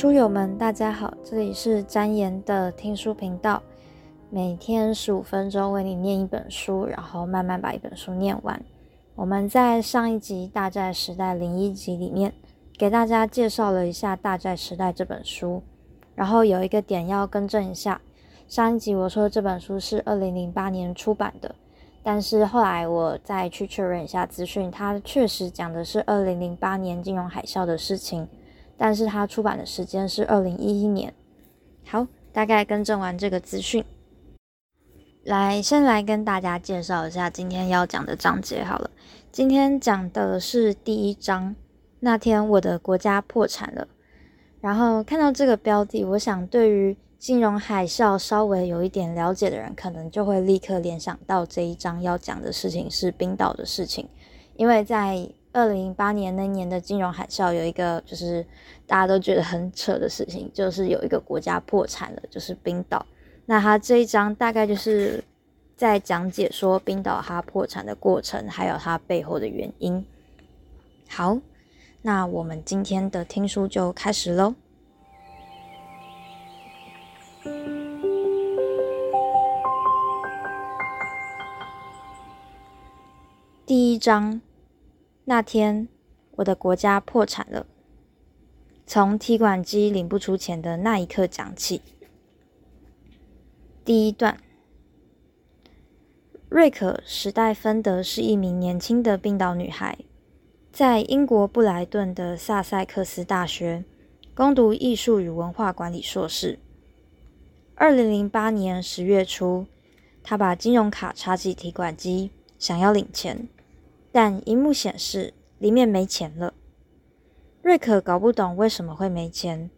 书友们，大家好，这里是詹言的听书频道，每天十五分钟为你念一本书，然后慢慢把一本书念完。我们在上一集《大债时代》零一集里面，给大家介绍了一下《大债时代》这本书，然后有一个点要更正一下，上一集我说这本书是二零零八年出版的，但是后来我再去确认一下资讯，它确实讲的是二零零八年金融海啸的事情。但是它出版的时间是二零一一年。好，大概更正完这个资讯，来，先来跟大家介绍一下今天要讲的章节。好了，今天讲的是第一章。那天我的国家破产了。然后看到这个标题，我想对于金融海啸稍微有一点了解的人，可能就会立刻联想到这一章要讲的事情是冰岛的事情，因为在。二零零八年那年的金融海啸，有一个就是大家都觉得很扯的事情，就是有一个国家破产了，就是冰岛。那他这一章大概就是在讲解说冰岛它破产的过程，还有它背后的原因。好，那我们今天的听书就开始喽。第一章。那天，我的国家破产了。从提款机领不出钱的那一刻讲起。第一段：瑞可·史黛芬德是一名年轻的冰岛女孩，在英国布莱顿的萨塞克斯大学攻读艺术与文化管理硕士。二零零八年十月初，她把金融卡插进提款机，想要领钱。但荧幕显示里面没钱了。瑞可搞不懂为什么会没钱。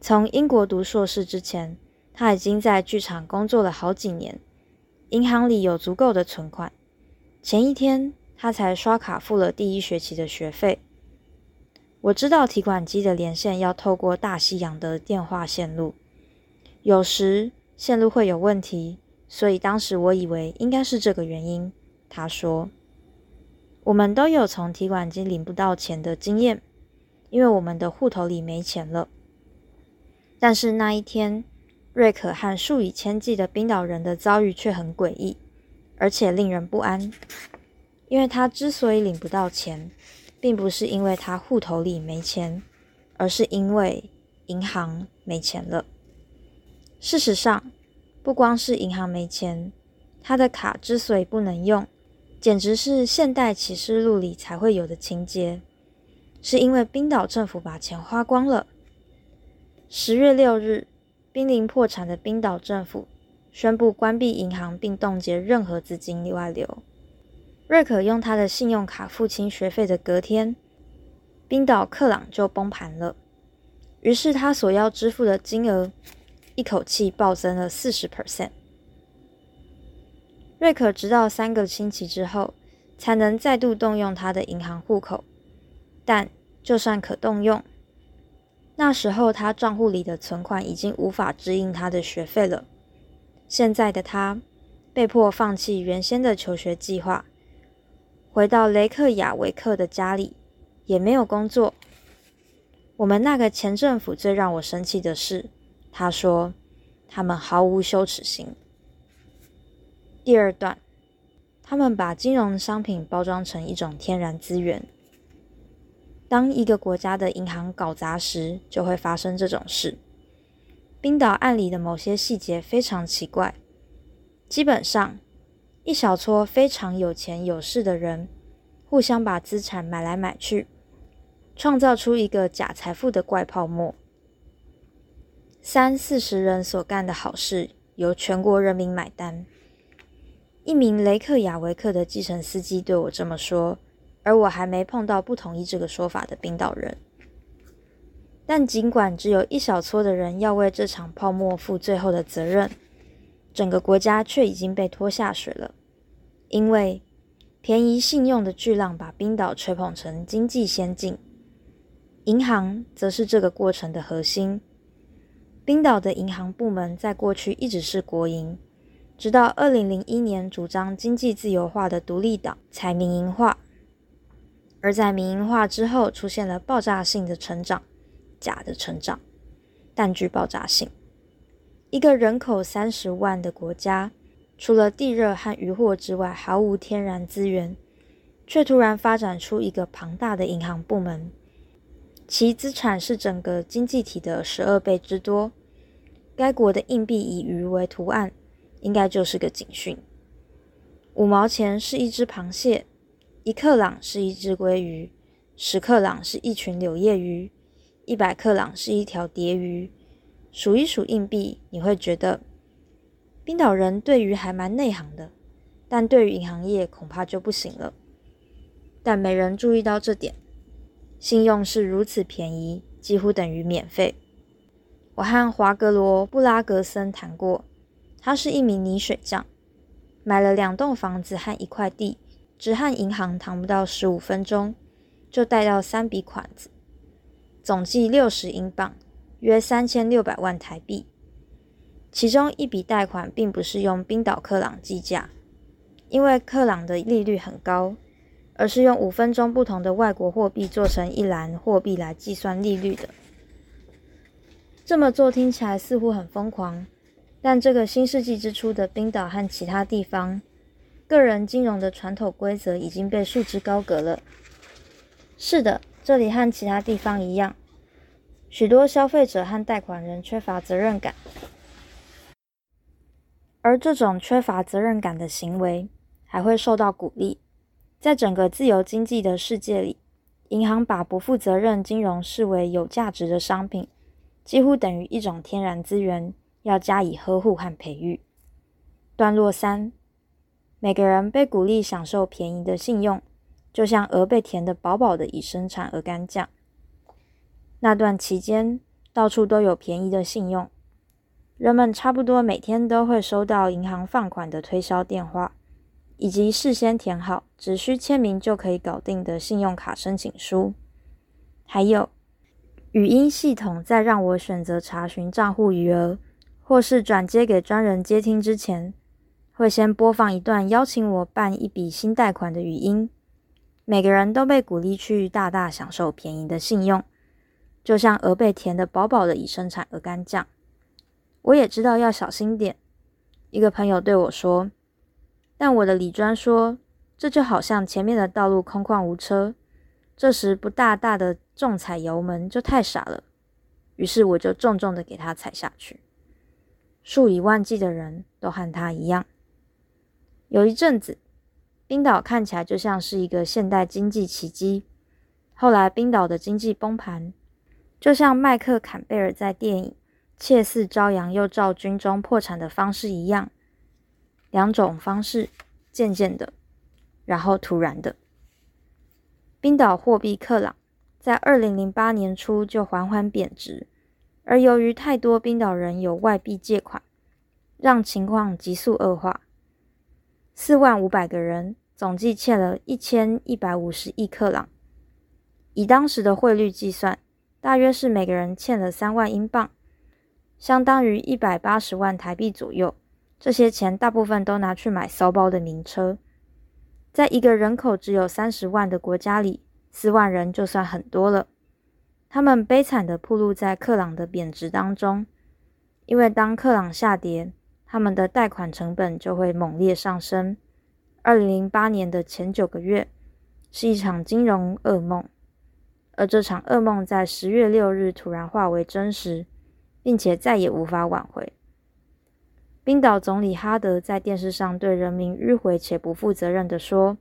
从英国读硕士之前，他已经在剧场工作了好几年，银行里有足够的存款。前一天，他才刷卡付了第一学期的学费。我知道提款机的连线要透过大西洋的电话线路，有时线路会有问题，所以当时我以为应该是这个原因。他说。我们都有从提款机领不到钱的经验，因为我们的户头里没钱了。但是那一天，瑞可和数以千计的冰岛人的遭遇却很诡异，而且令人不安。因为他之所以领不到钱，并不是因为他户头里没钱，而是因为银行没钱了。事实上，不光是银行没钱，他的卡之所以不能用。简直是现代启示录里才会有的情节，是因为冰岛政府把钱花光了。十月六日，濒临破产的冰岛政府宣布关闭银行并冻结任何资金外流。瑞可用他的信用卡付清学费的隔天，冰岛克朗就崩盘了，于是他所要支付的金额一口气暴增了四十 percent。瑞可直到三个星期之后才能再度动用他的银行户口，但就算可动用，那时候他账户里的存款已经无法支应他的学费了。现在的他被迫放弃原先的求学计划，回到雷克雅维克的家里，也没有工作。我们那个前政府最让我生气的是，他说他们毫无羞耻心。第二段，他们把金融商品包装成一种天然资源。当一个国家的银行搞砸时，就会发生这种事。冰岛案里的某些细节非常奇怪。基本上，一小撮非常有钱有势的人，互相把资产买来买去，创造出一个假财富的怪泡沫。三四十人所干的好事，由全国人民买单。一名雷克雅维克的计程司机对我这么说，而我还没碰到不同意这个说法的冰岛人。但尽管只有一小撮的人要为这场泡沫负最后的责任，整个国家却已经被拖下水了。因为便宜信用的巨浪把冰岛吹捧成经济先进，银行则是这个过程的核心。冰岛的银行部门在过去一直是国营。直到二零零一年，主张经济自由化的独立党才民营化，而在民营化之后，出现了爆炸性的成长，假的成长。但具爆炸性。一个人口三十万的国家，除了地热和渔获之外，毫无天然资源，却突然发展出一个庞大的银行部门，其资产是整个经济体的十二倍之多。该国的硬币以鱼为图案，应该就是个警讯。五毛钱是一只螃蟹，一克朗是一只鲑鱼，十克朗是一群柳叶鱼，一百克朗是一条蝶鱼。数一数硬币，你会觉得冰岛人对于还蛮内行的，但对于银行业恐怕就不行了。但没人注意到这点，信用是如此便宜，几乎等于免费。我和华格罗布拉格森谈过，他是一名泥水匠，买了两栋房子和一块地，只和银行谈不到十五分钟，就贷到三笔款子，总计六十英镑。约三千六百万台币，其中一笔贷款并不是用冰岛克朗计价，因为克朗的利率很高，而是用五分钟不同的外国货币做成一篮货币来计算利率的。这么做听起来似乎很疯狂，但这个新世纪之初的冰岛和其他地方，个人金融的传统规则已经被束之高阁了。是的，这里和其他地方一样。许多消费者和贷款人缺乏责任感，而这种缺乏责任感的行为还会受到鼓励。在整个自由经济的世界里，银行把不负责任金融视为有价值的商品，几乎等于一种天然资源，要加以呵护和培育。段落三：每个人被鼓励享受便宜的信用，就像鹅被填得饱饱的以生产鹅肝酱。那段期间，到处都有便宜的信用，人们差不多每天都会收到银行放款的推销电话，以及事先填好、只需签名就可以搞定的信用卡申请书。还有语音系统在让我选择查询账户余额，或是转接给专人接听之前，会先播放一段邀请我办一笔新贷款的语音。每个人都被鼓励去大大享受便宜的信用。就像鹅被填的饱饱的，以生产鹅肝酱。我也知道要小心点。一个朋友对我说：“但我的李专说，这就好像前面的道路空旷无车，这时不大大的重踩油门就太傻了。”于是我就重重的给他踩下去。数以万计的人都和他一样。有一阵子，冰岛看起来就像是一个现代经济奇迹。后来，冰岛的经济崩盘。就像麦克坎贝尔在电影《窃似朝阳又照君》中破产的方式一样，两种方式渐渐的，然后突然的。冰岛货币克朗在二零零八年初就缓缓贬值，而由于太多冰岛人有外币借款，让情况急速恶化。四万五百个人总计欠了一千一百五十亿克朗，以当时的汇率计算。大约是每个人欠了三万英镑，相当于一百八十万台币左右。这些钱大部分都拿去买骚包的名车。在一个人口只有三十万的国家里，四万人就算很多了。他们悲惨的暴露在克朗的贬值当中，因为当克朗下跌，他们的贷款成本就会猛烈上升。二零零八年的前九个月是一场金融噩梦。而这场噩梦在十月六日突然化为真实，并且再也无法挽回。冰岛总理哈德在电视上对人民迂回且不负责任地说：“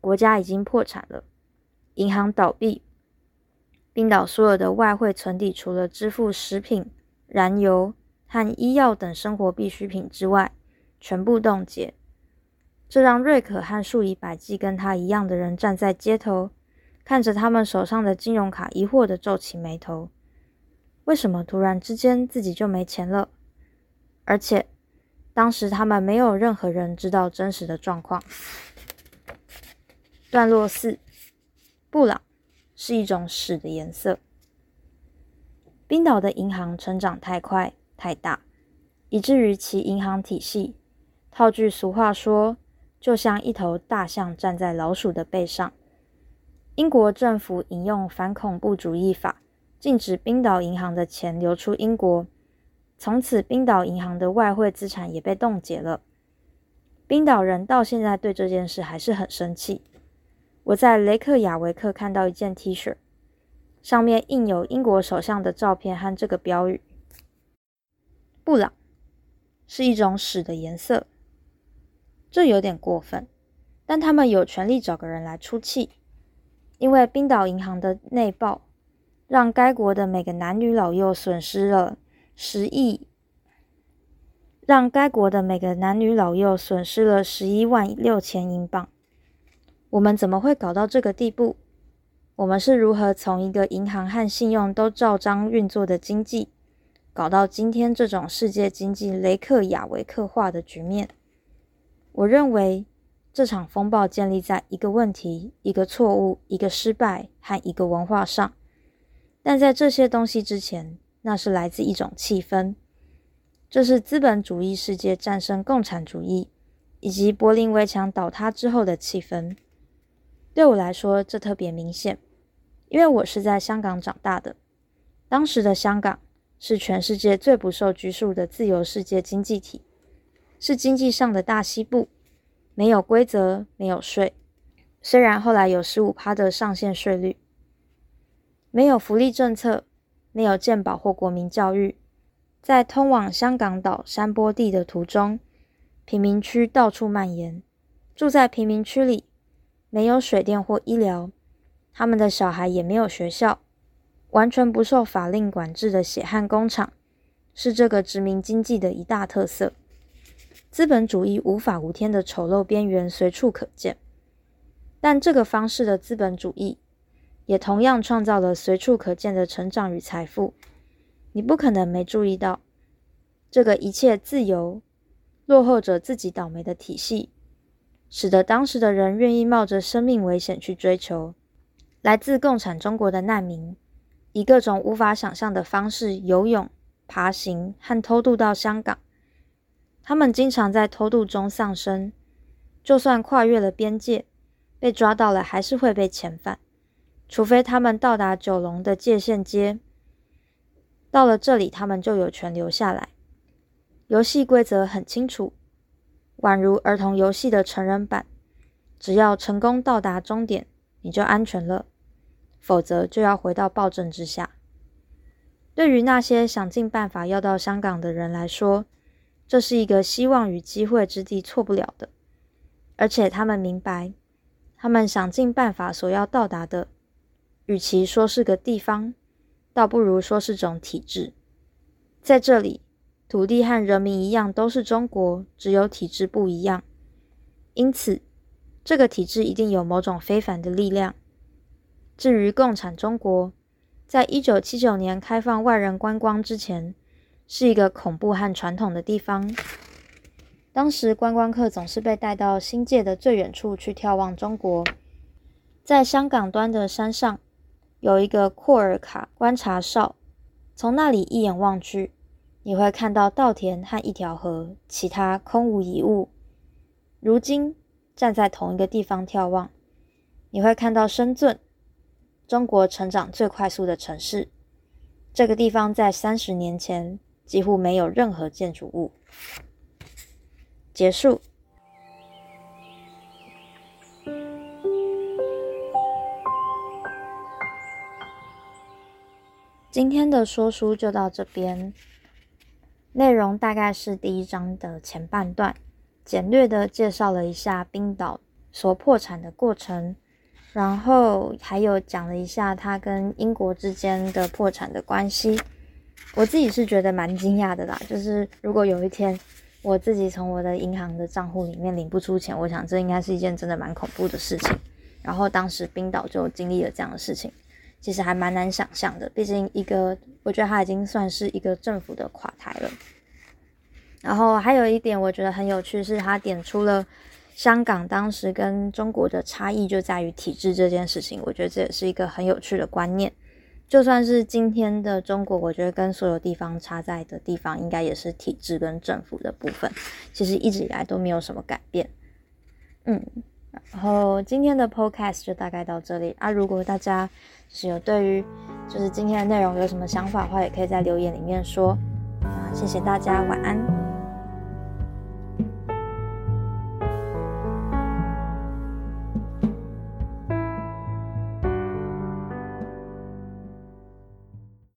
国家已经破产了，银行倒闭，冰岛所有的外汇存底除了支付食品、燃油和医药等生活必需品之外，全部冻结。”这让瑞克和数以百计跟他一样的人站在街头。看着他们手上的金融卡，疑惑的皱起眉头。为什么突然之间自己就没钱了？而且当时他们没有任何人知道真实的状况。段落四：布朗是一种屎的颜色。冰岛的银行成长太快太大，以至于其银行体系，套句俗话说，就像一头大象站在老鼠的背上。英国政府引用反恐怖主义法，禁止冰岛银行的钱流出英国，从此冰岛银行的外汇资产也被冻结了。冰岛人到现在对这件事还是很生气。我在雷克雅维克看到一件 T 恤，上面印有英国首相的照片和这个标语：“布朗是一种屎的颜色。”这有点过分，但他们有权利找个人来出气，因为冰岛银行的内爆让该国的每个男女老幼损失了十亿。让该国的每个男女老幼损失了十一万六千英镑。我们怎么会搞到这个地步？我们是如何从一个银行和信用都照章运作的经济，搞到今天这种世界经济雷克雅维克化的局面？我认为这场风暴建立在一个问题、一个错误、一个失败和一个文化上。但在这些东西之前，那是来自一种气氛。这是资本主义世界战胜共产主义，以及柏林围墙倒塌之后的气氛。对我来说，这特别明显，因为我是在香港长大的。当时的香港是全世界最不受拘束的自由世界经济体，是经济上的大西部，没有规则，没有税。虽然后来有十五趴的上限税率，没有福利政策，没有健保或国民教育。在通往香港岛山坡地的途中，贫民区到处蔓延。住在贫民区里，没有水电或医疗，他们的小孩也没有学校，完全不受法令管制的血汗工厂，是这个殖民经济的一大特色。资本主义无法无天的丑陋边缘随处可见，但这个方式的资本主义，也同样创造了随处可见的成长与财富。你不可能没注意到，这个一切自由、落后者自己倒霉的体系，使得当时的人愿意冒着生命危险去追求。来自共产中国的难民，以各种无法想象的方式游泳、爬行和偷渡到香港。他们经常在偷渡中丧生，就算跨越了边界，被抓到了还是会被遣返，除非他们到达九龙的界限街。到了这里，他们就有权留下来。游戏规则很清楚，宛如儿童游戏的成人版。只要成功到达终点，你就安全了；否则，就要回到暴政之下。对于那些想尽办法要到香港的人来说，这是一个希望与机会之地，错不了的。而且，他们明白，他们想尽办法所要到达的，与其说是个地方。倒不如说是种体制，在这里，土地和人民一样都是中国，只有体制不一样。因此，这个体制一定有某种非凡的力量。至于共产中国，在一九七九年开放外人观光之前，是一个恐怖和传统的地方。当时观光客总是被带到新界的最远处去眺望中国，在香港端的山上。有一个库尔卡观察哨，从那里一眼望去，你会看到稻田和一条河，其他空无一物。如今站在同一个地方眺望，你会看到深圳，中国成长最快速的城市。这个地方在三十年前几乎没有任何建筑物。结束。今天的说书就到这边，内容大概是第一章的前半段，简略的介绍了一下冰岛所破产的过程，然后还有讲了一下它跟英国之间的破产的关系。我自己是觉得蛮惊讶的啦，就是如果有一天我自己从我的银行的账户里面领不出钱，我想这应该是一件真的蛮恐怖的事情。然后当时冰岛就经历了这样的事情。其实还蛮难想象的，毕竟一个，我觉得它已经算是一个政府的垮台了。然后还有一点我觉得很有趣，是他点出了香港当时跟中国的差异就在于体制这件事情。我觉得这也是一个很有趣的观念。就算是今天的中国，我觉得跟所有地方差在的地方，应该也是体制跟政府的部分。其实一直以来都没有什么改变。嗯，然后今天的 podcast 就大概到这里啊。如果大家是有对于就是今天的内容有什么想法的话，也可以在留言里面说。啊，谢谢大家，晚安。